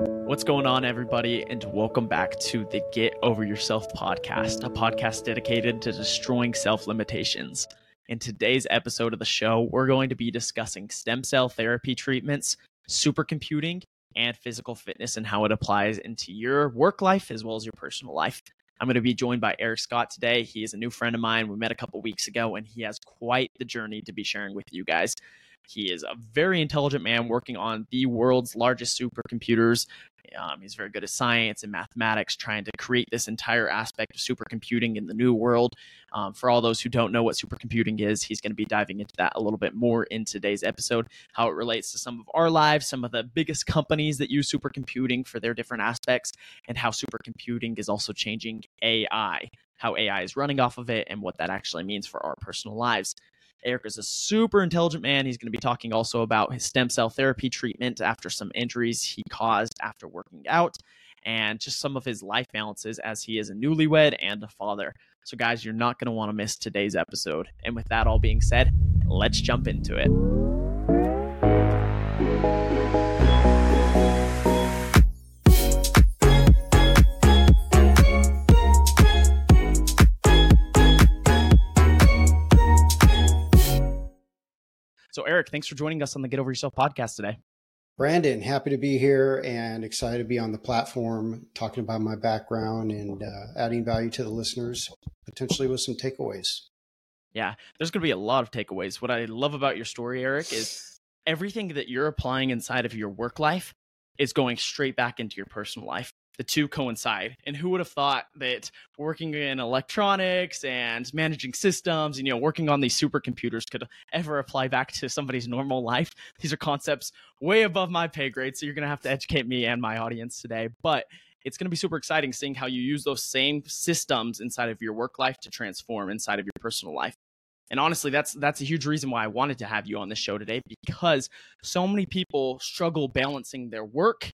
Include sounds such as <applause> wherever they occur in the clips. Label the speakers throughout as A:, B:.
A: What's going on, everybody, and welcome back to the Get Over Yourself podcast, a podcast dedicated to destroying self limitations. In today's episode of the show, we're going to be discussing stem cell therapy treatments, supercomputing, and physical fitness and how it applies into your work life as well as your personal life. I'm going to be joined by Erik Scott today. He is a new friend of mine. We met a couple weeks ago, and he has quite the journey to be sharing with you guys. He is a very intelligent man working on the world's largest supercomputers. Um, he's very good at science and mathematics, trying to create this entire aspect of supercomputing in the new world. Um, for all those who don't know what supercomputing is, he's going to be diving into that a little bit more in today's episode, how it relates to some of our lives, some of the biggest companies that use supercomputing for their different aspects, and how supercomputing is also changing AI, how AI is running off of it, and what that actually means for our personal lives. Erik is a super intelligent man. He's going to be talking also about his stem cell therapy treatment after some injuries he caused after working out and just some of his life balances as he is a newlywed and a father. So, guys, you're not going to want to miss today's episode. And with that all being said, let's jump into it. Erik, thanks for joining us on the Get Over Yourself podcast today.
B: Brandon, happy to be here and excited to be on the platform talking about my background and uh, adding value to the listeners, potentially with some takeaways.
A: Yeah, there's going to be a lot of takeaways. What I love about your story, Erik, is everything that you're applying inside of your work life is going straight back into your personal life the two coincide. And who would have thought that working in electronics and managing systems and you know working on these supercomputers could ever apply back to somebody's normal life? These are concepts way above my pay grade, so you're going to have to educate me and my audience today. But it's going to be super exciting seeing how you use those same systems inside of your work life to transform inside of your personal life. And honestly, that's that's a huge reason why I wanted to have you on the show today because so many people struggle balancing their work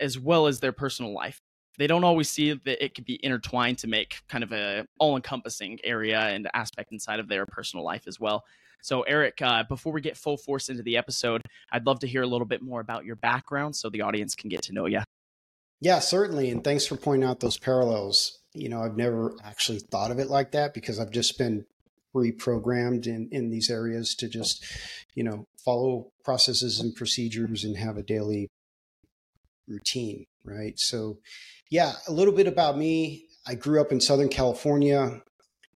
A: as well as their personal life. They don't always see that it could be intertwined to make kind of a all-encompassing area and aspect inside of their personal life as well. So, Erik, uh, before we get full force into the episode, I'd love to hear a little bit more about your background so the audience can get to know you.
B: Yeah, certainly. And thanks for pointing out those parallels. You know, I've never actually thought of it like that because I've just been reprogrammed in, in these areas to just, you know, follow processes and procedures and have a daily routine, right? So, yeah, a little bit about me. I grew up in Southern California.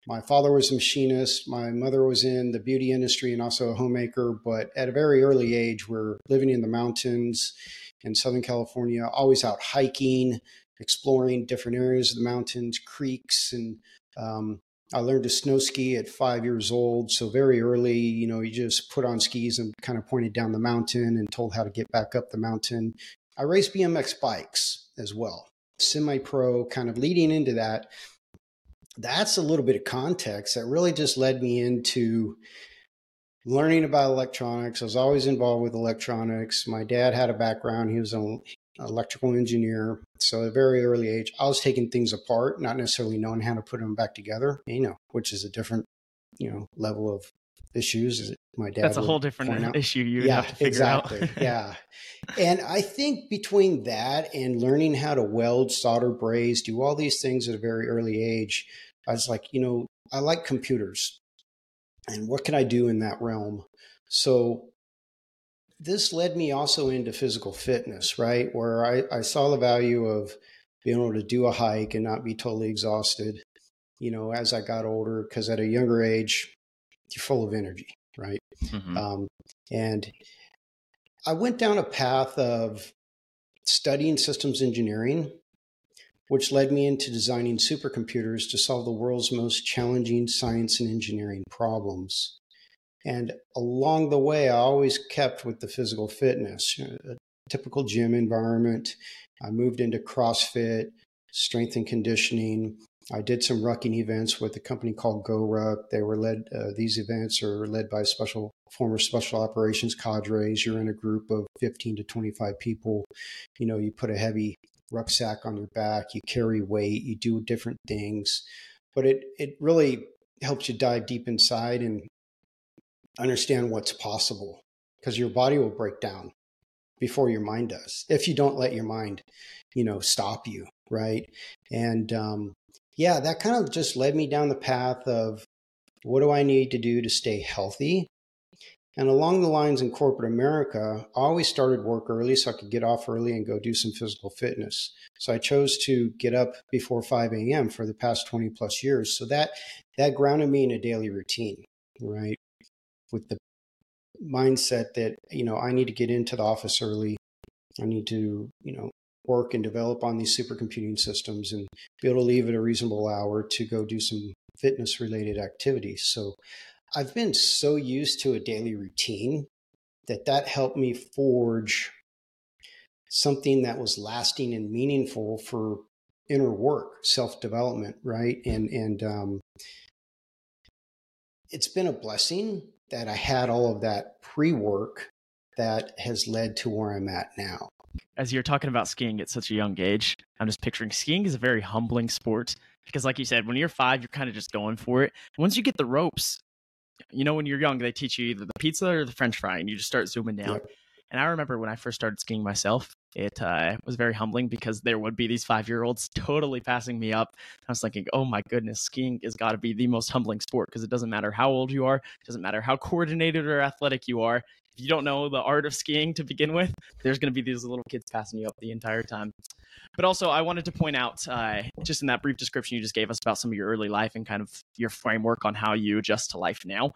B: My father was a machinist. My mother was in the beauty industry and also a homemaker. But at a very early age, we're living in the mountains in Southern California, always out hiking, exploring different areas of the mountains, creeks, and um, I learned to snow ski at five years old. So very early, you know, you just put on skis and kind of pointed down the mountain and told how to get back up the mountain. I race BMX bikes as well, semi pro, kind of leading into that. That's a little bit of context that really just led me into learning about electronics. I was always involved with electronics. My dad had a background, he was an electrical engineer. So at a very early age, I was taking things apart, not necessarily knowing how to put them back together, you know, which is a different, you know, level of issues is my dad
A: that's a whole different issue you
B: yeah
A: have to figure
B: exactly.
A: Out <laughs>
B: yeah. And i think between that and learning how to weld solder braze do all these things at a very early age i was like you know i like computers. And what can i do in that realm? So this led me also into physical fitness right? Where i, I saw the value of being able to do a hike and not be totally exhausted you know as i got older because at a younger age you're full of energy, right? Mm-hmm. Um, and I went down a path of studying systems engineering, which led me into designing supercomputers to solve the world's most challenging science and engineering problems. And along the way, I always kept with the physical fitness, a typical gym environment. I moved into CrossFit, strength and conditioning, I did some rucking events with a company called GoRuck. They were led; uh, these events are led by special former special operations cadres. You're in a group of 15 to 25 people. You know, you put a heavy rucksack on your back, you carry weight, you do different things, but it it really helps you dive deep inside and understand what's possible because your body will break down. before your mind does if you don't let your mind you know stop you right and um, yeah that kind of just led me down the path of what do i need to do to stay healthy and along the lines in corporate America, I always started work early so I could get off early and go do some physical fitness. So I chose to get up before 5 a.m. for the past 20 plus years. So that that grounded me in a daily routine, right? With the mindset that, you know, I need to get into the office early. I need to, you know, work and develop on these supercomputing systems and be able to leave at a reasonable hour to go do some fitness related activities. So I've been so used to a daily routine that that helped me forge something that was lasting and meaningful for inner work, self development, right? And and um, it's been a blessing that I had all of that pre work that has led to where I'm at now.
A: As you're talking about skiing at such a young age, I'm just picturing skiing is a very humbling sport because, like you said, when you're five, you're kind of just going for it. Once you get the ropes, you know, when you're young, they teach you either the pizza or the French fry, and you just start zooming down. Yep. And I remember when I first started skiing myself, it uh, was very humbling because there would be these five year olds totally passing me up. I was thinking, oh my goodness, skiing has got to be the most humbling sport because it doesn't matter how old you are, it doesn't matter how coordinated or athletic you are. If you don't know the art of skiing to begin with, there's going to be these little kids passing you up the entire time. But also, I wanted to point out, uh, just in that brief description you just gave us about some of your early life and kind of your framework on how you adjust to life now.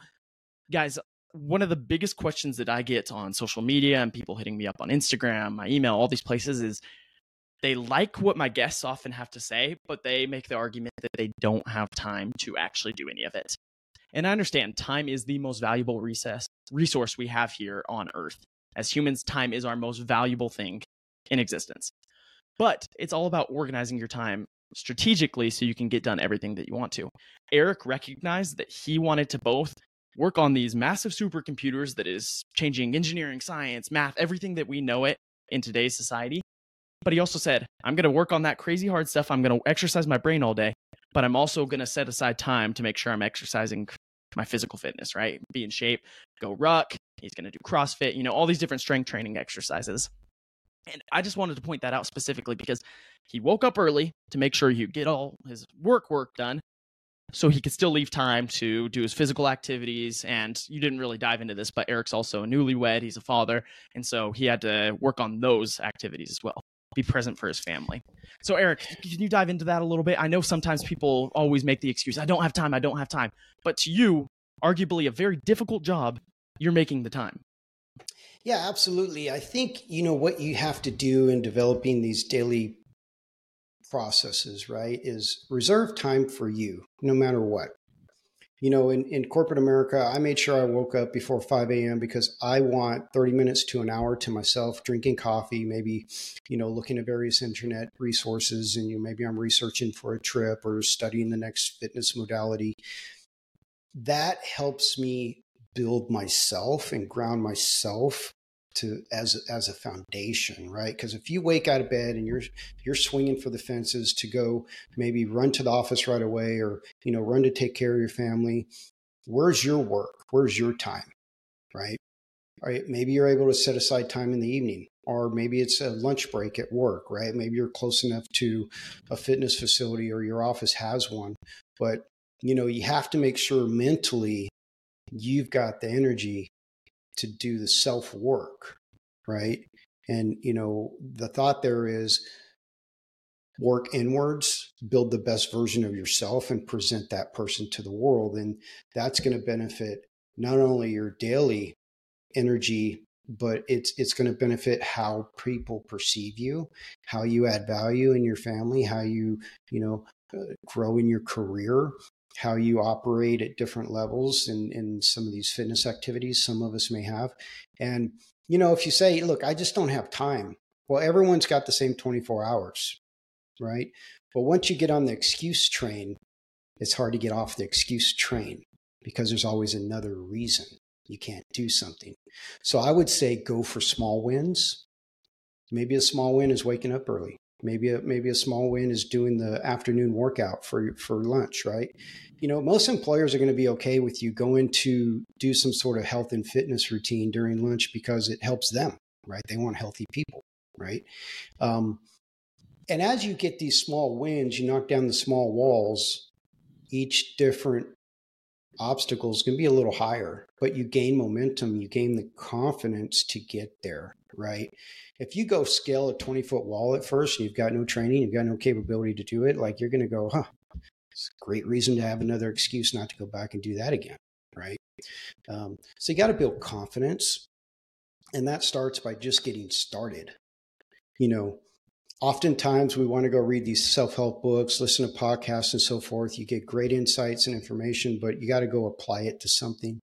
A: Guys, one of the biggest questions that I get on social media and people hitting me up on Instagram, my email, all these places is they like what my guests often have to say, but they make the argument that they don't have time to actually do any of it. And I understand time is the most valuable recess, resource we have here on Earth. As humans, time is our most valuable thing in existence. But it's all about organizing your time strategically so you can get done everything that you want to. Erik recognized that he wanted to both work on these massive supercomputers that is changing engineering, science, math, everything that we know it in today's society. But he also said, I'm going to work on that crazy hard stuff. I'm going to exercise my brain all day, but I'm also going to set aside time to make sure I'm exercising my physical fitness, right? Be in shape, go ruck. He's going to do CrossFit, you know, all these different strength training exercises. And I just wanted to point that out specifically because he woke up early to make sure he get all his work work done, so he could still leave time to do his physical activities. And you didn't really dive into this, but Erik's also a newlywed. He's a father. And so he had to work on those activities as well, be present for his family. So, Erik, can you dive into that a little bit? I know sometimes people always make the excuse, I don't have time, I don't have time. But to you, arguably a very difficult job, you're making the time.
B: Yeah, absolutely. I think, you know, what you have to do in developing these daily processes, right, is reserve time for you no matter what. You know, in, in corporate America, I made sure I woke up before 5 a.m. because I want 30 minutes to an hour to myself, drinking coffee, maybe, you know, looking at various internet resources. And, you know, maybe I'm researching for a trip or studying the next fitness modality. That helps me build myself and ground myself to as as a foundation, right? Because if you wake out of bed and you're you're swinging for the fences to go maybe run to the office right away or you know run to take care of your family, where's your work? Where's your time, right? Right? Maybe you're able to set aside time in the evening, or maybe it's a lunch break at work, right? Maybe you're close enough to a fitness facility or your office has one, but you know you have to make sure mentally you've got the energy to do the self work, right? And, you know, the thought there is work inwards, build the best version of yourself and present that person to the world. And that's going to benefit not only your daily energy, but it's it's going to benefit how people perceive you, how you add value in your family, how you, you know, uh, grow in your career, how you operate at different levels in, in some of these fitness activities some of us may have. And, you know, if you say, look, I just don't have time, well, everyone's got the same 24 hours, right? But once you get on the excuse train, it's hard to get off the excuse train because there's always another reason you can't do something. So I would say go for small wins. Maybe a small win is waking up early. Maybe a, maybe a small win is doing the afternoon workout for for lunch, right? You know, most employers are going to be okay with you going to do some sort of health and fitness routine during lunch because it helps them, right? They want healthy people, right? Um, and as you get these small wins, you knock down the small walls, each different obstacles can be a little higher, but you gain momentum, you gain the confidence to get there, right? If you go scale a 20 foot wall at first and you've got no training, you've got no capability to do it, like you're going to go, huh, it's a great reason to have another excuse not to go back and do that again, right? Um, so you got to build confidence. And that starts by just getting started. You know, oftentimes we want to go read these self-help books listen to podcasts and so forth you get great insights and information but you got to go apply it to something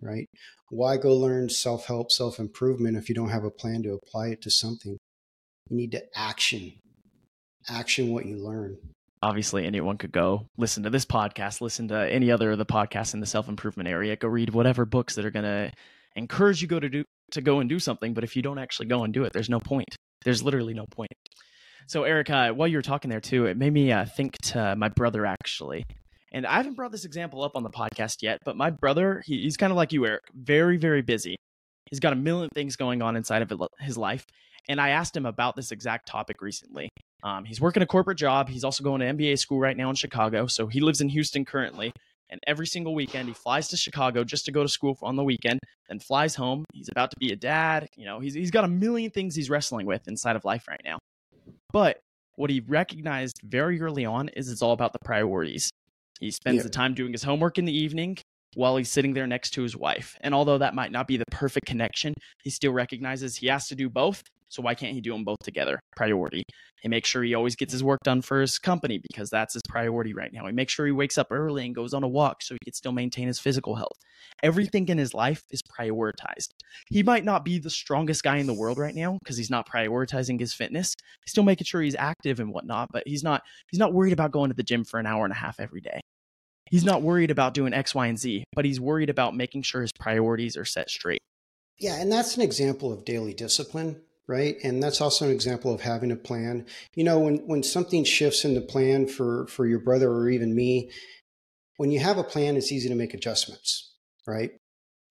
B: right why go learn self-help self-improvement if you don't have a plan to apply it to something you need to action action what you learn
A: obviously anyone could go listen to this podcast listen to any other of the podcasts in the self-improvement area go read whatever books that are going to encourage you go to do to go and do something but if you don't actually go and do it there's no point there's literally no point. So, Erik, while you were talking there too, it made me uh, think to my brother actually. And I haven't brought this example up on the podcast yet, but my brother, he, he's kind of like you, Erik, very, very busy. He's got a million things going on inside of his life. And I asked him about this exact topic recently. Um, he's working a corporate job. He's also going to MBA school right now in Chicago. So he lives in Houston currently. And every single weekend, he flies to Chicago just to go to school on the weekend, then flies home. He's about to be a dad. You know, he's, he's got a million things he's wrestling with inside of life right now. But what he recognized very early on is it's all about the priorities. He spends yeah. the time doing his homework in the evening while he's sitting there next to his wife. And although that might not be the perfect connection, he still recognizes he has to do both so why can't he do them both together? Priority. He makes sure he always gets his work done for his company because that's his priority right now. He makes sure he wakes up early and goes on a walk so he can still maintain his physical health. Everything in his life is prioritized. He might not be the strongest guy in the world right now because he's not prioritizing his fitness. He's still making sure he's active and whatnot, but he's not he's not worried about going to the gym for an hour and a half every day. He's not worried about doing X, Y, and Z, but he's worried about making sure his priorities are set straight.
B: Yeah, and that's an example of daily discipline right? And that's also an example of having a plan. You know, when when something shifts in the plan for for your brother or even me, when you have a plan, it's easy to make adjustments, right?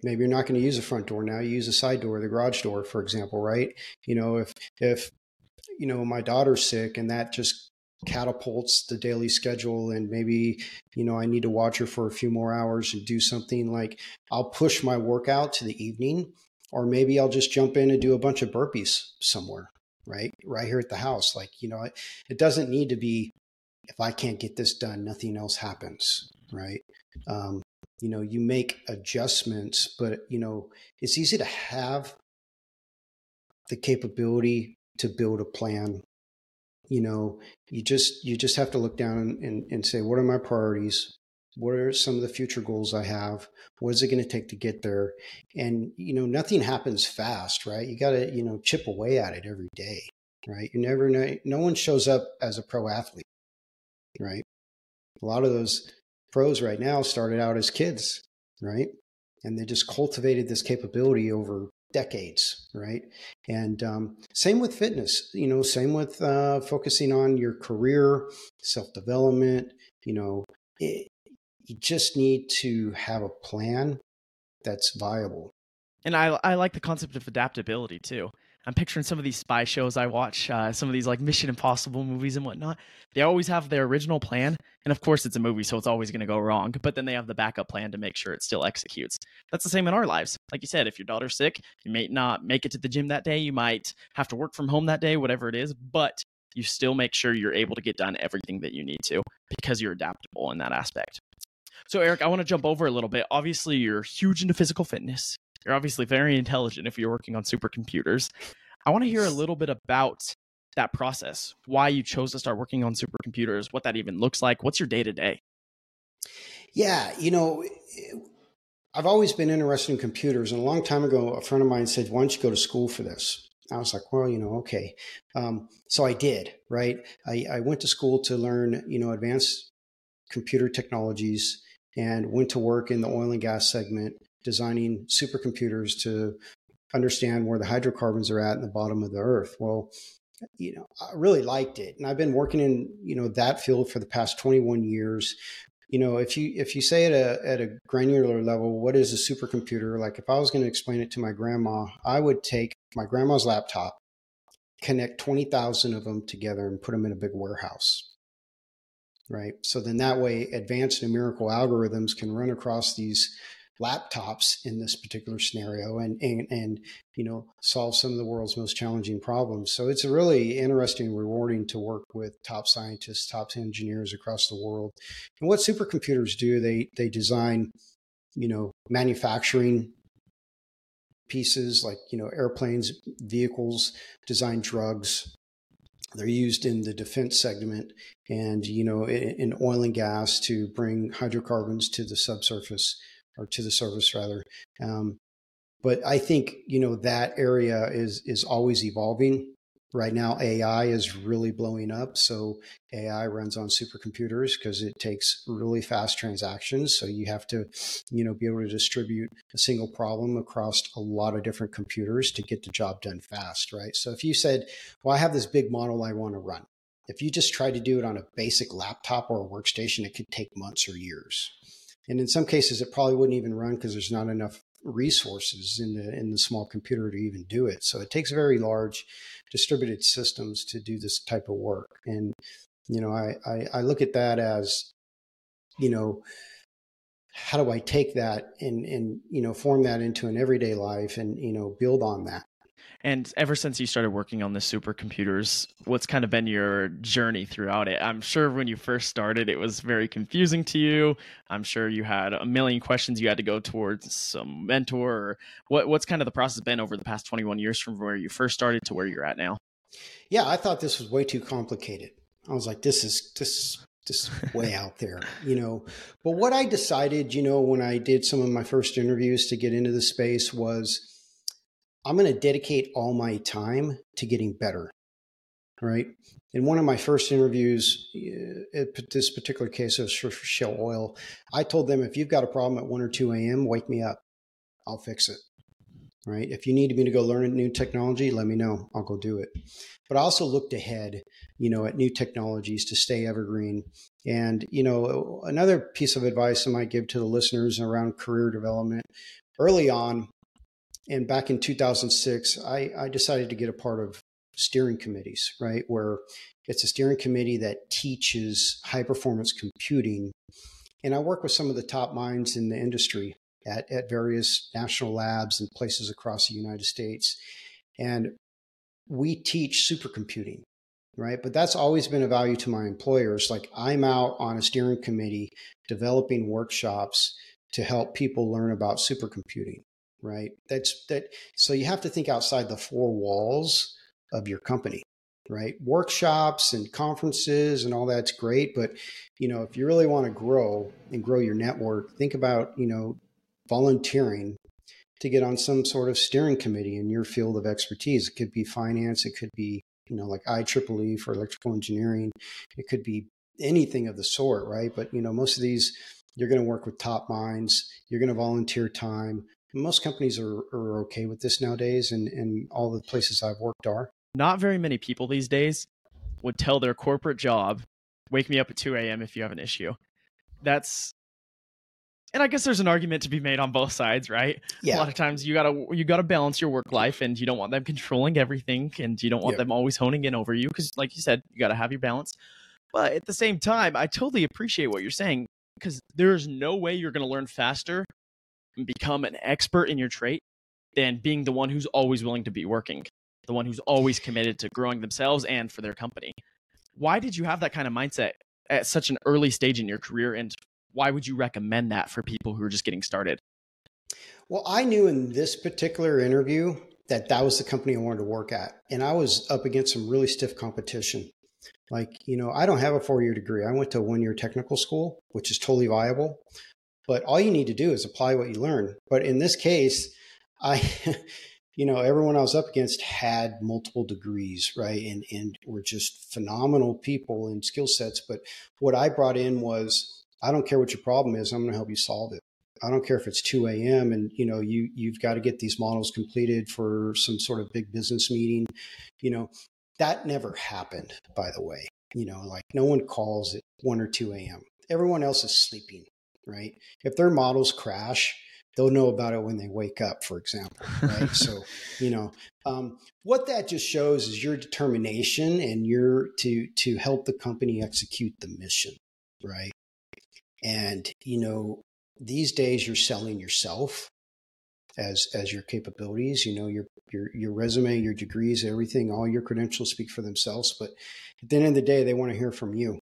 B: Maybe you're not going to use a front door now. You use a side door, the garage door, for example, right? You know, if if you know my daughter's sick and that just catapults the daily schedule and maybe you know i need to watch her for a few more hours and do something like i'll push my workout to the evening or maybe I'll just jump in and do a bunch of burpees somewhere, right? Right here at the house. Like, you know, it, it doesn't need to be, if I can't get this done, nothing else happens, right? Um, you know, you make adjustments, but, you know, it's easy to have the capability to build a plan. You know, you just, you just have to look down and, and say, what are my priorities? What are some of the future goals i have? What is it going to take to get there? And you know nothing happens fast right? You got to you know chip away at it every day right? You never know no one shows up as a pro athlete right? A lot of those pros right now started out as kids right? And they just cultivated this capability over decades right? And um, same with fitness you know same with uh, focusing on your career self-development you know you just need to have a plan that's viable.
A: And I, I like the concept of adaptability too. I'm picturing some of these spy shows I watch, uh, some of these like Mission Impossible movies and whatnot. They always have their original plan, and of course it's a movie, so it's always going to go wrong. But then they have the backup plan to make sure it still executes. That's the same in our lives. Like you said, if your daughter's sick, you may not make it to the gym that day. You might have to work from home that day, whatever it is. But you still make sure you're able to get done everything that you need to because you're adaptable in that aspect. So, Erik, I want to jump over a little bit. Obviously, you're huge into physical fitness. You're obviously very intelligent if you're working on supercomputers. I want to hear a little bit about that process, why you chose to start working on supercomputers, what that even looks like. What's your day to day?
B: Yeah, you know, I've always been interested in computers. And a long time ago, a friend of mine said, Why don't you go to school for this? I was like, well, you know, okay. Um, so I did, right? I, I, went to school to learn, you know, advanced computer technologies and went to work in the oil and gas segment, designing supercomputers to understand where the hydrocarbons are at in the bottom of the earth. Well, you know, I really liked it. And I've been working in, you know, that field for the past 21 years. You know, if you if you say at a at a granular level, what is a supercomputer? Like if I was going to explain it to my grandma, I would take my grandma's laptop, connect 20,000 of them together and put them in a big warehouse. Right. So then that way, advanced numerical algorithms can run across these laptops in this particular scenario and, and, and, you know, solve some of the world's most challenging problems. So it's really interesting, rewarding to work with top scientists, top engineers across the world. And what supercomputers do, they, they design, you know, manufacturing pieces like you know airplanes, vehicles, design drugs. They're used in the defense segment and you know in, in oil and gas to bring hydrocarbons to the subsurface or to the surface rather. Um, but I think you know that area is is always evolving right now ai is really blowing up so ai runs on supercomputers because it takes really fast transactions so you have to you know be able to distribute a single problem across a lot of different computers to get the job done fast right? So if you said well i have this big model i want to run if you just try to do it on a basic laptop or a workstation it could take months or years. And in some cases it probably wouldn't even run because there's not enough resources in the in the small computer to even do it so it takes very large distributed systems to do this type of work. And, you know, I, I, I look at that as, you know, how do I take that and, and, you know, form that into an everyday life and, you know, build on that?
A: And ever since you started working on the supercomputers, what's kind of been your journey throughout it? I'm sure when you first started, it was very confusing to you. I'm sure you had a million questions you had to go towards some mentor. Or what, what's kind of the process been over the past 21 years from where you first started to where you're at now?
B: Yeah, I thought this was way too complicated. I was like, this is this just way out there, you know. But what I decided, you know, when I did some of my first interviews to get into the space was I'm going to dedicate all my time to getting better. Right. In one of my first interviews, uh, this particular case of Shell Oil, I told them if you've got a problem at 1 or 2 a.m., wake me up. I'll fix it. Right. If you need me to go learn a new technology, let me know. I'll go do it. But I also looked ahead, you know, at new technologies to stay evergreen. And, you know, another piece of advice I might give to the listeners around career development early on, and back in 2006, I, I decided to get a part of steering committees, right? Where it's a steering committee that teaches high performance computing. And I work with some of the top minds in the industry at, at various national labs and places across the United States. And we teach supercomputing, right? But that's always been a value to my employers. Like I'm out on a steering committee developing workshops to help people learn about supercomputing right? That's that. So you have to think outside the four walls of your company, right? Workshops and conferences and all that's great, but you know, if you really want to grow and grow your network, think about you know volunteering to get on some sort of steering committee in your field of expertise. It could be finance, it could be you know like IEEE for electrical engineering, it could be anything of the sort, right? But you know, most of these you're going to work with top minds. You're going to volunteer time most companies are, are okay with this nowadays, and, and all the places I've worked are.
A: Not very many people these days would tell their corporate job, wake me up at 2 a.m. if you have an issue. That's and I guess there's an argument to be made on both sides, right?
B: Yeah.
A: A lot of times you gotta you gotta balance your work life, and you don't want them controlling everything, and you don't want them always honing in over you, because like you said, you gotta have your balance. But at the same time, I totally appreciate what you're saying because there's no way you're gonna learn faster and become an expert in your trait than being the one who's always willing to be working, the one who's always committed to growing themselves and for their company. Why did you have that kind of mindset at such an early stage in your career? And why would you recommend that for people who are just getting started?
B: Well, I knew in this particular interview that that was the company I wanted to work at. And I was up against some really stiff competition. Like, you know, I don't have a four year degree. I went to one year technical school, which is totally viable. But all you need to do is apply what you learn. But in this case, I, <laughs> you know, everyone I was up against had multiple degrees, right? And, and were just phenomenal people and skill sets. But what I brought in was, I don't care what your problem is, I'm going to help you solve it. I don't care if it's 2 a.m. and you know you you've got to get these models completed for some sort of big business meeting. You know that never happened, by the way. You know, like no one calls at 1 or 2 a.m. Everyone else is sleeping right? If their models crash, they'll know about it when they wake up, for example. Right. so, <laughs> you know, um, what that just shows is your determination and your to to help the company execute the mission. Right. And, you know, these days you're selling yourself as as your capabilities. You know, your your your resume, your degrees, everything, all your credentials speak for themselves. But at the end of the day, they want to hear from you,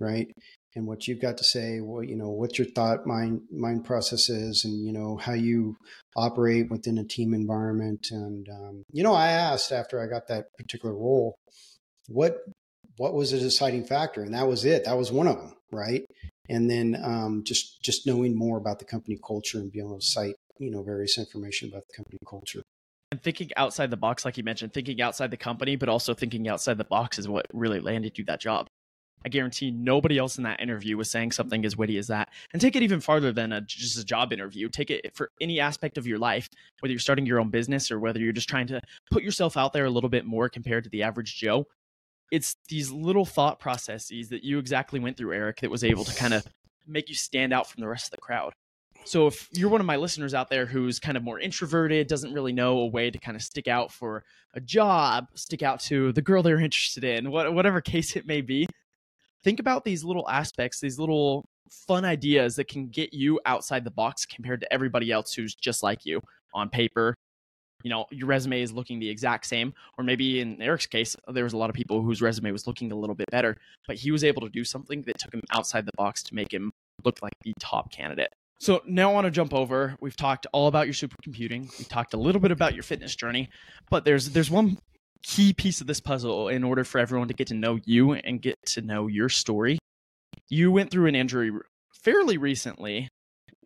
B: right? And what you've got to say, what you know, what your thought mind mind process is, and you know how you operate within a team environment. And um, you know, I asked after I got that particular role, what what was a deciding factor, and that was it. That was one of them, right? And then um, just just knowing more about the company culture and being able to cite you know various information about the company culture
A: and thinking outside the box like you mentioned thinking outside the company but also thinking outside the box is what really landed you that job i guarantee nobody else in that interview was saying something as witty as that. And take it even farther than a, just a job interview. Take it for any aspect of your life whether you're starting your own business or whether you're just trying to put yourself out there a little bit more compared to the average joe. It's these little thought processes that you exactly went through erik that was able to kind of make you stand out from the rest of the crowd. So if you're one of my listeners out there who's kind of more introverted, doesn't really know a way to kind of stick out for a job, stick out to the girl they're interested in, whatever case it may be, think about these little aspects, these little fun ideas that can get you outside the box compared to everybody else who's just like you on paper. You know, your resume is looking the exact same, or maybe in Erik's case, there was a lot of people whose resume was looking a little bit better, but he was able to do something that took him outside the box to make him look like the top candidate. So now I want to jump over. We've talked all about your supercomputing. We talked a little bit about your fitness journey, but there's there's one key piece of this puzzle in order for everyone to get to know you and get to know your story. You went through an injury fairly recently,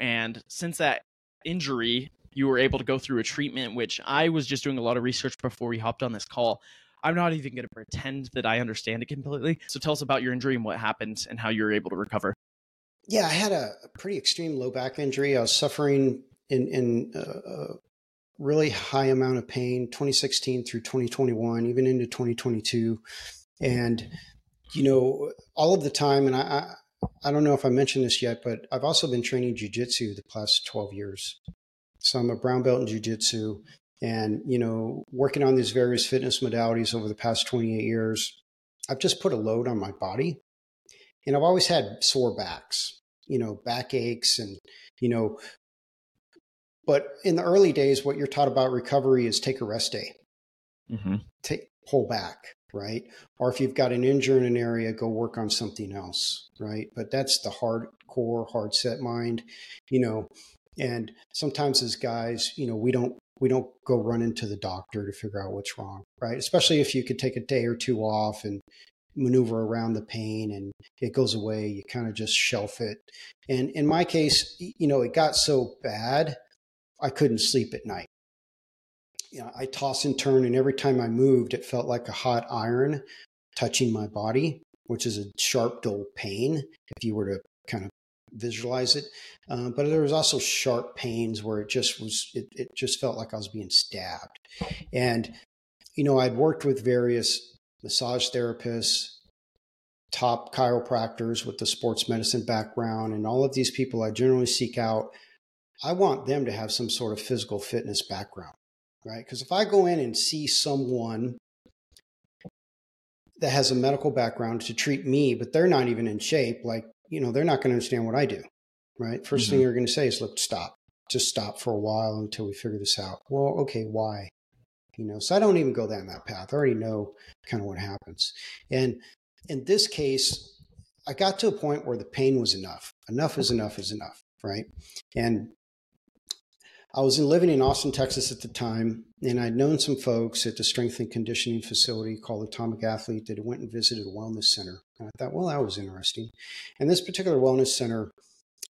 A: and since that injury, you were able to go through a treatment which I was just doing a lot of research before we hopped on this call. I'm not even going to pretend that I understand it completely. So tell us about your injury and what happened and how you were able to recover.
B: Yeah, I had a, pretty extreme low back injury. I was suffering in, in a really high amount of pain 2016 through 2021, even into 2022. And, you know, all of the time, and I, I, I don't know if I mentioned this yet, but I've also been training jujitsu the past 12 years. So I'm a brown belt in jujitsu and, you know, working on these various fitness modalities over the past 28 years. I've just put a load on my body and I've always had sore backs, you know, back aches and, you know, but in the early days, what you're taught about recovery is take a rest day, mm-hmm. take pull back, right? Or if you've got an injury in an area, go work on something else, right? But that's the hardcore, hard set mind, you know. And sometimes as guys, you know, we don't we don't go run into the doctor to figure out what's wrong, right? Especially if you could take a day or two off and maneuver around the pain and it goes away. You kind of just shelf it. And in my case, you know, it got so bad, I couldn't sleep at night. You know, I toss and turn, and every time I moved, it felt like a hot iron touching my body, which is a sharp, dull pain if you were to kind of visualize it. Uh, but there was also sharp pains where it just was, it, it just felt like I was being stabbed. And, you know, I'd worked with various massage therapists, top chiropractors with the sports medicine background, and all of these people I generally seek out. I want them to have some sort of physical fitness background, right? Because if I go in and see someone that has a medical background to treat me, but they're not even in shape, like, you know, they're not going to understand what I do, right? 1st mm-hmm. thing you're going to say is, look, stop, just stop for a while until we figure this out. Well, okay, why? you know so i don't even go down that path i already know kind of what happens and in this case i got to a point where the pain was enough enough is enough is enough right and i was living in austin texas at the time and i'd known some folks at the strength and conditioning facility called atomic athlete that went and visited a wellness center and i thought well that was interesting and this particular wellness center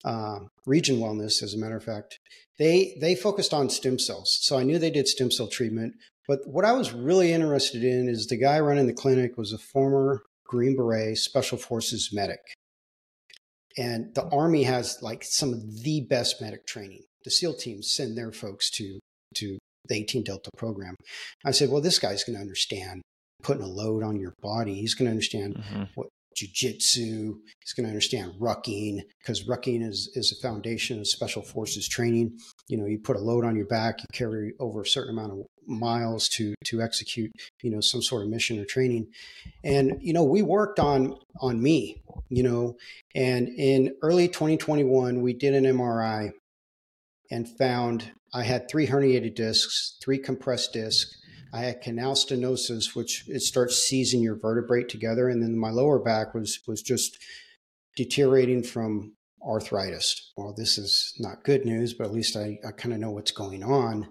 B: uh, Regen Wellness, as a matter of fact, they they focused on stem cells. So I knew they did stem cell treatment. But what I was really interested in is the guy running the clinic was a former Green Beret Special Forces medic. And the Army has like some of the best medic training. The SEAL teams send their folks to to the 18 Delta program. I said, well, this guy's going to understand putting a load on your body. He's going to understand mm-hmm. what jujitsu. He's going to understand rucking because rucking is, is a foundation of special forces training. You know, you put a load on your back, you carry over a certain amount of miles to to execute, you know, some sort of mission or training. And you know, we worked on on me, you know, and in early 2021, we did an MRI and found I had three herniated discs, three compressed discs I had canal stenosis, which it starts seizing your vertebrae together, and then my lower back was was just deteriorating from arthritis. Well, this is not good news, but at least I, I kind of know what's going on.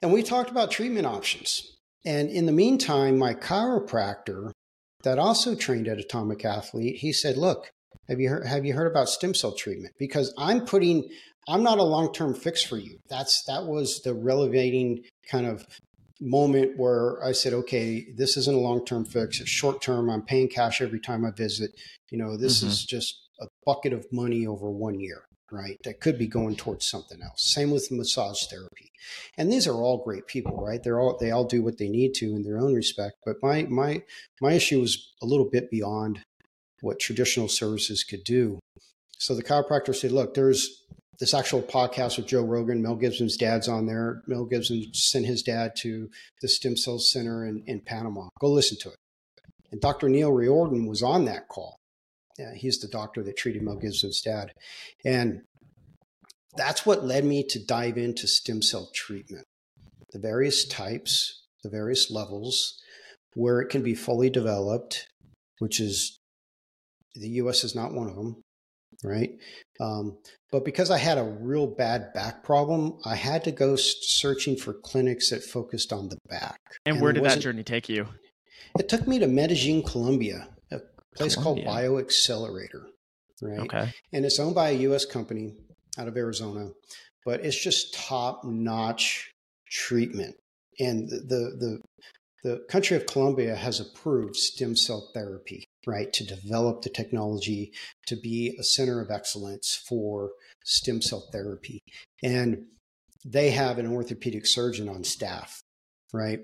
B: And we talked about treatment options. And in the meantime, my chiropractor that also trained at Atomic Athlete, he said, "Look, have you heard, have you heard about stem cell treatment? Because I'm putting I'm not a long term fix for you. That's that was the relevating kind of moment where I said, okay, this isn't a long term fix. It's short term. I'm paying cash every time I visit. You know, this mm-hmm. is just a bucket of money over one year, right? That could be going towards something else. Same with massage therapy. And these are all great people, right? They're all they all do what they need to in their own respect. But my my my issue was a little bit beyond what traditional services could do. So the chiropractor said, look, there's this actual podcast with Joe Rogan. Mel Gibson's dad's on there. Mel Gibson sent his dad to the Stem Cell Center in, in Panama. Go listen to it. And Dr. Neil Riordan was on that call. Yeah, he's the doctor that treated Mel Gibson's dad. And that's what led me to dive into stem cell treatment, the various types, the various levels, where it can be fully developed, which is the US is not one of them right? Um, but because I had a real bad back problem, I had to go searching for clinics that focused on the back.
A: And, and where did that journey take you?
B: It took me to Medellin, Colombia, a place Colombia. called BioXcellerator, right? Okay. And it's owned by a U.S. company out of Arizona, but it's just top notch treatment. And the, the, the the country of Colombia has approved stem cell therapy, right, to develop the technology to be a center of excellence for stem cell therapy. And they have an orthopedic surgeon on staff, right?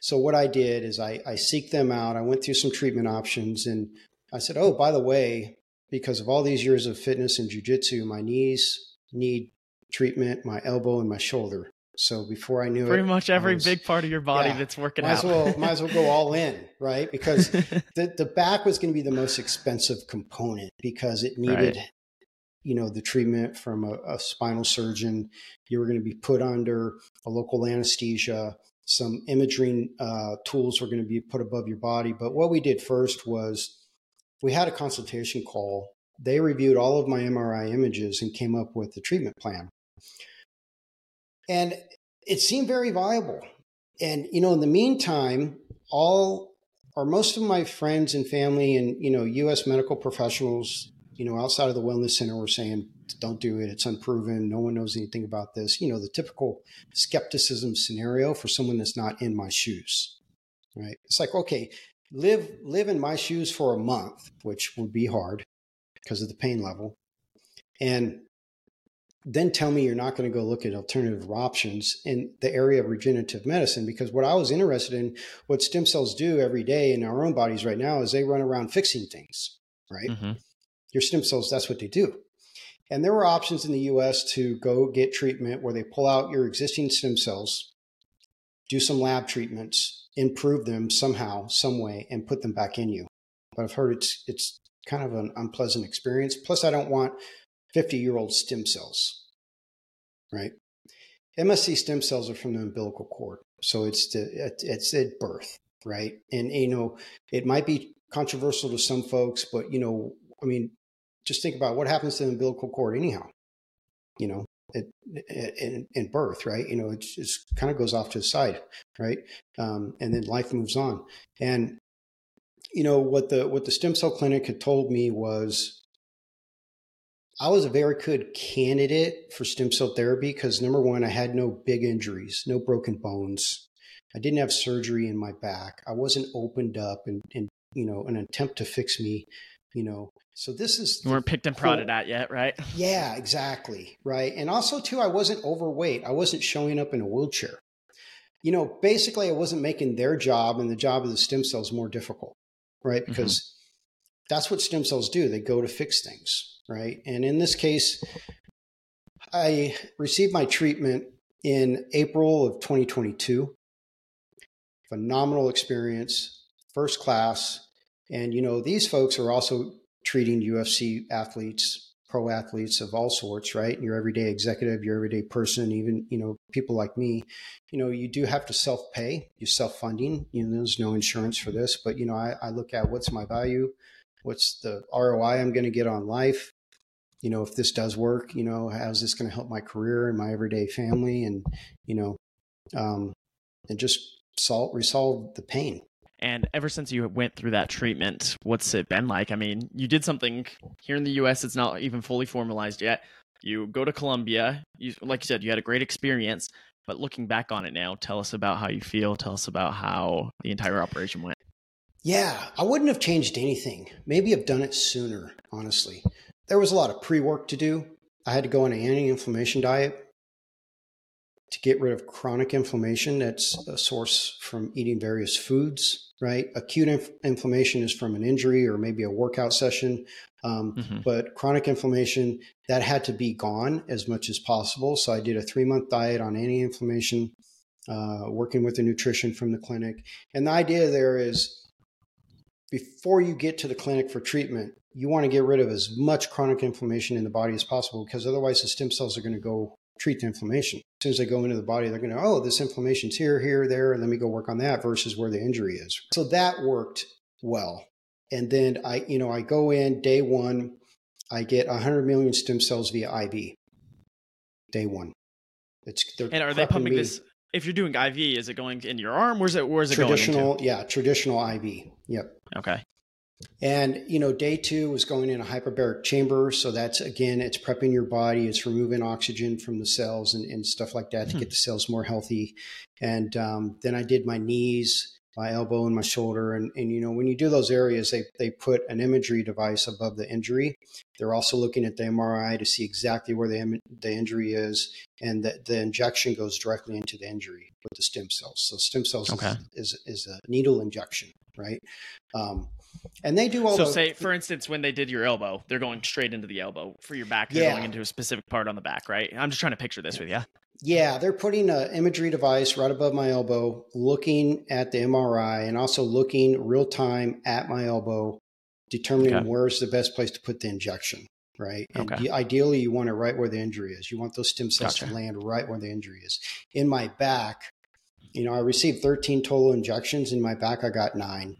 B: So what I did is I, I seek them out. I went through some treatment options and I said, oh, by the way, because of all these years of fitness and jujitsu, my knees need treatment, my elbow and my shoulder. So before I knew
A: pretty
B: it, pretty
A: much every was, take part of your body yeah, that's working
B: might
A: out.
B: As well, might as well go all in, right? Because <laughs> the, the back was going to be the most expensive component because it needed, right. you know, the treatment from a, a spinal surgeon. You were going to be put under a local anesthesia. Some imaging uh, tools were going to be put above your body. But what we did first was we had a consultation call. They reviewed all of my MRI images and came up with the treatment plan. And it seemed very viable. And, you know, in the meantime, all or most of my friends and family and, you know, US medical professionals, you know, outside of the wellness center were saying, don't do it. It's unproven. No one knows anything about this. You know, the typical skepticism scenario for someone that's not in my shoes. Right. It's like, okay, live live in my shoes for a month, which would be hard because of the pain level. And then tell me you're not going to go look at alternative options in the area of regenerative medicine because what I was interested in, what stem cells do every day in our own bodies right now is they run around fixing things, right? Mm-hmm. Your stem cells, that's what they do. And there were options in the US to go get treatment where they pull out your existing stem cells, do some lab treatments, improve them somehow, some way, and put them back in you. But I've heard it's it's kind of an unpleasant experience. Plus, I don't want 50 year old stem cells, right? MSC stem cells are from the umbilical cord. So it's the, it's at birth, right? And, you know, it might be controversial to some folks, but, you know, I mean, just think about what happens to the umbilical cord anyhow, you know, at, in, in birth, right? You know, it just kind of goes off to the side, right? Um, and then life moves on. And, you know, what the, what the stem cell clinic had told me was, I was a very good candidate for stem cell therapy because number one, I had no big injuries, no broken bones. I didn't have surgery in my back. I wasn't opened up and, and you know, an attempt to fix me, you know. So this is
A: you weren't picked and prodded at yet, right? <laughs>
B: Yeah, exactly. Right. And also too, I wasn't overweight. I wasn't showing up in a wheelchair. You know, basically I wasn't making their job and the job of the stem cells more difficult, right? Mm-hmm. That's what stem cells do. They go to fix things, right? And in this case, I received my treatment in April of 2022. Phenomenal experience, first class. And, you know, these folks are also treating UFC athletes, pro athletes of all sorts, right? Your everyday executive, your everyday person, even, you know, people like me, you know, you do have to self pay, you self funding. You know, there's no insurance for this, but, you know, I, I look at what's my value, what's the ROI I'm going to get on life. You know, if this does work, you know, how's this going to help my career and my everyday family and, you know, um, and just solve, resolve the pain.
A: And ever since you went through that treatment, what's it been like? I mean, you did something here in the US, it's not even fully formalized yet. You go to Colombia, you like you said, you had a great experience, but looking back on it now, tell us about how you feel, tell us about how the entire operation went.
B: Yeah, I wouldn't have changed anything. Maybe have done it sooner, honestly. There was a lot of pre-work to do. I had to go on an anti-inflammation diet to get rid of chronic inflammation that's a source from eating various foods, right? Acute inf- inflammation is from an injury or maybe a workout session. Um, mm-hmm. But chronic inflammation, that had to be gone as much as possible. So I did a three month diet on anti inflammation, uh, working with a nutrition from the clinic. And the idea there is before you get to the clinic for treatment, you want to get rid of as much chronic inflammation in the body as possible because otherwise the stem cells are going to go treat the inflammation. As soon as they go into the body, they're going to, oh, this inflammation's here, here, there, let me go work on that versus where the injury is. So that worked well. And then I, you know, I go in day one, I get 100 million stem cells via IV. Day one.
A: It's and are they pumping me. this? If you're doing IV, is it going in your arm? Where's it? Where's it
B: traditional,
A: going?
B: Traditional, yeah, traditional IV. Yep.
A: Okay.
B: And you know, day two was going in a hyperbaric chamber. So that's again, it's prepping your body, it's removing oxygen from the cells and, and stuff like that to hmm. get the cells more healthy. And um, then I did my knees, my elbow, and my shoulder. And, and you know, when you do those areas, they they put an imagery device above the injury. They're also looking at the MRI to see exactly where the the injury is, and that the injection goes directly into the injury with the stem cells. So stem cells okay. is, is, is a needle injection, right? Um, and they do all.
A: So, say for instance, when they did your elbow, they're going straight into the elbow for your back. They're yeah. going into a specific part on the back, right? I'm just trying to picture this with you.
B: Yeah, they're putting an imagery device right above my elbow, looking at the MRI, and also looking real time at my elbow, determining okay. where's the best place to put the injection. Right. And okay. ideally, you want it right where the injury is. You want those stem cells gotcha. to land right where the injury is. In my back, you know, I received 13 total injections. In my back, I got nine.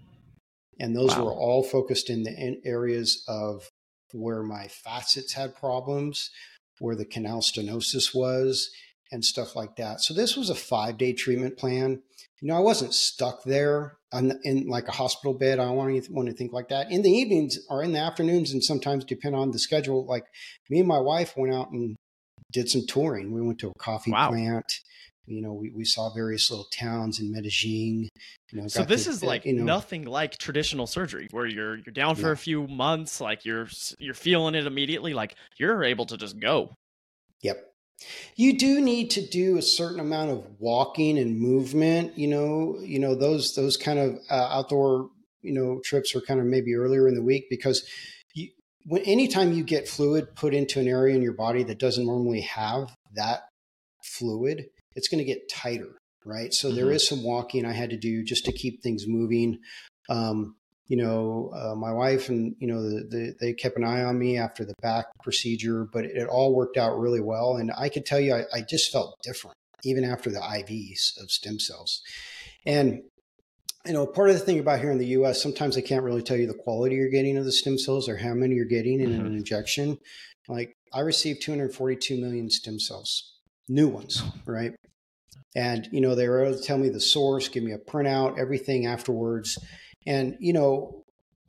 B: And those wow. were all focused in the areas of where my facets had problems, where the canal stenosis was, and stuff like that. So this was a five day treatment plan. You know, I wasn't stuck there in, in like a hospital bed. I don't want to, want to think like that. In the evenings or in the afternoons, and sometimes depend on the schedule. Like me and my wife went out and did some touring. We went to a coffee wow. plant you know, we, we saw various little towns in Medellin. You know,
A: so this to, is uh, like you know, nothing like traditional surgery where you're you're down for yeah. a few months, like you're you're feeling it immediately, like you're able to just go.
B: Yep. You do need to do a certain amount of walking and movement. You know, you know those those kind of uh, outdoor you know trips are kind of maybe earlier in the week because you, when anytime you get fluid put into an area in your body that doesn't normally have that fluid, it's going to get tighter, right? So mm-hmm. there is some walking I had to do just to keep things moving. Um, you know, uh, my wife and you know the, the, they kept an eye on me after the back procedure, but it, it all worked out really well. And I could tell you, I, I just felt different even after the IVs of stem cells. And you know, part of the thing about here in the U.S., sometimes they can't really tell you the quality you're getting of the stem cells or how many you're getting in mm-hmm. an injection. Like I received 242 million stem cells new ones, right? And, you know, they were able to tell me the source, give me a printout, everything afterwards. And, you know,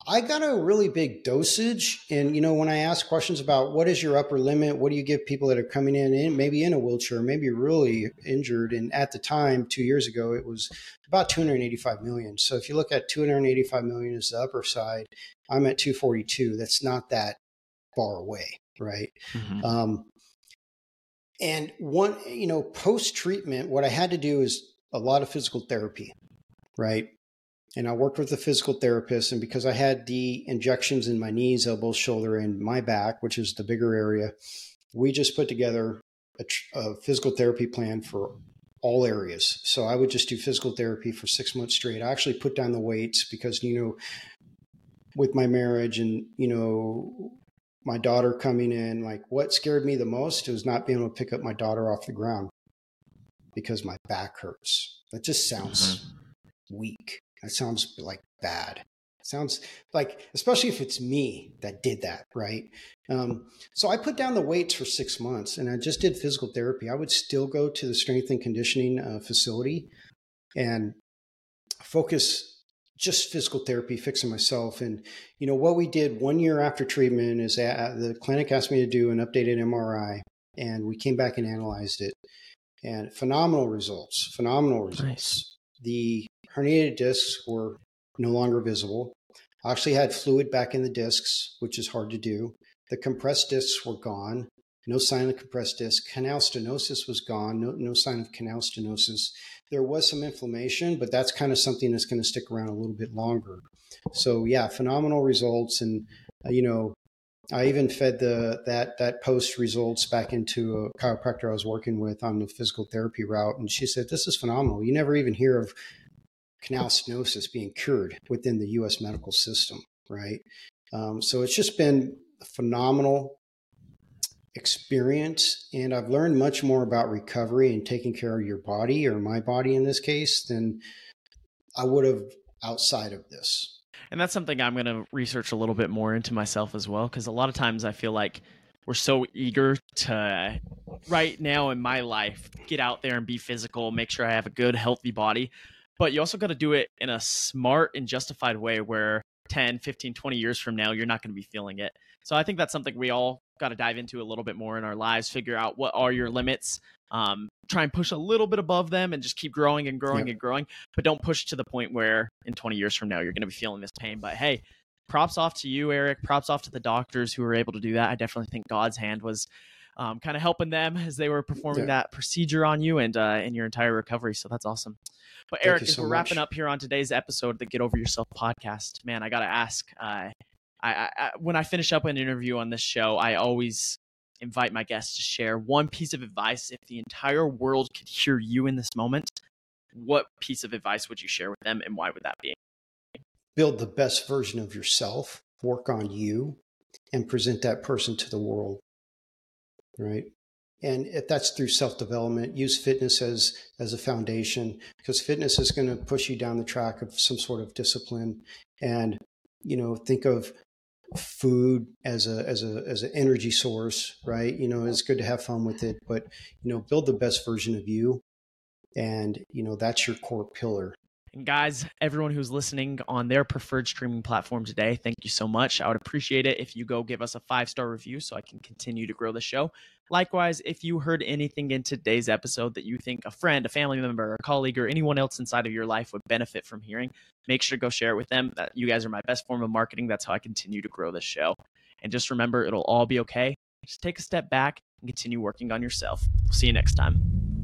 B: I got a really big dosage. And, you know, when I ask questions about what is your upper limit, what do you give people that are coming in, in maybe in a wheelchair, maybe really injured. And at the time, two years ago, it was about 285 million. So if you look at 285 million as the upper side, I'm at 242. That's not that far away, right? Mm-hmm. Um, and one, you know, post treatment, what I had to do is a lot of physical therapy, right? And I worked with a physical therapist. And because I had the injections in my knees, elbows, shoulder, and my back, which is the bigger area, we just put together a, a, physical therapy plan for all areas. So I would just do physical therapy for six months straight. I actually put down the weights because, you know, with my marriage and, you know, my daughter coming in, like what scared me the most was not being able to pick up my daughter off the ground because my back hurts. That just sounds mm-hmm. weak. That sounds like bad. Sounds like, especially if it's me that did that, right? Um, so I put down the weights for six months and I just did physical therapy. I would still go to the strength and conditioning uh, facility and focus just physical therapy, fixing myself. And, you know, what we did one year after treatment is that the clinic asked me to do an updated MRI and we came back and analyzed it and phenomenal results, phenomenal results. Nice. The herniated discs were no longer visible. I actually had fluid back in the discs, which is hard to do. The compressed discs were gone. No sign of compressed disc. Canal stenosis was gone. No, no sign of canal stenosis. There was some inflammation, but that's kind of something that's going to stick around a little bit longer. So yeah, phenomenal results. And uh, you know, I even fed the that that post results back into a chiropractor I was working with on the physical therapy route, and she said, "This is phenomenal. You never even hear of canal stenosis being cured within the U.S. medical system, right? Um, so it's just been a phenomenal experience, and I've learned much more about recovery and taking care of your body, or my body in this case, than I would have outside of this.
A: And that's something I'm going to research a little bit more into myself as well, because a lot of times I feel like we're so eager to right now in my life get out there and be physical make sure i have a good healthy body but you also got to do it in a smart and justified way where 10 15 20 years from now you're not going to be feeling it. So i think that's something we all got to dive into a little bit more in our lives figure out what are your limits um, try and push a little bit above them and just keep growing and growing and growing but don't push to the point where in 20 years from now you're going to be feeling this pain. But hey props off to you erik. Props off to the doctors who were able to do that. I definitely think god's hand was um, kind of helping them as they were performing yeah. that procedure on you and uh, in your entire recovery so that's awesome but Thank Erik, as so we're much. wrapping up here on today's episode of the Get Over Yourself podcast, man, I got to ask. Uh, I, I, when I finish up an interview on this show, I always invite my guests to share one piece of advice. If the entire world could hear you in this moment, what piece of advice would you share with them, and why would that be?
B: Build the best version of yourself. Work on you, and present that person to the world. Right. And if that's through self development, use fitness as, as a foundation because fitness is going to push you down the track of some sort of discipline. And, you know, think of food as a as a as an energy source, right? You know, it's good to have fun with it, but you know, build the best version of you. And, you know, that's your core pillar.
A: And guys, everyone who's listening on their preferred streaming platform today, thank you so much. I would appreciate it if you go give us a five star review so I can continue to grow the show. Likewise, if you heard anything in today's episode that you think a friend, a family member, a colleague, or anyone else inside of your life would benefit from hearing, make sure to go share it with them. That you guys are my best form of marketing. That's how I continue to grow this show. And just remember, it'll all be okay. Just take a step back and continue working on yourself. See you next time.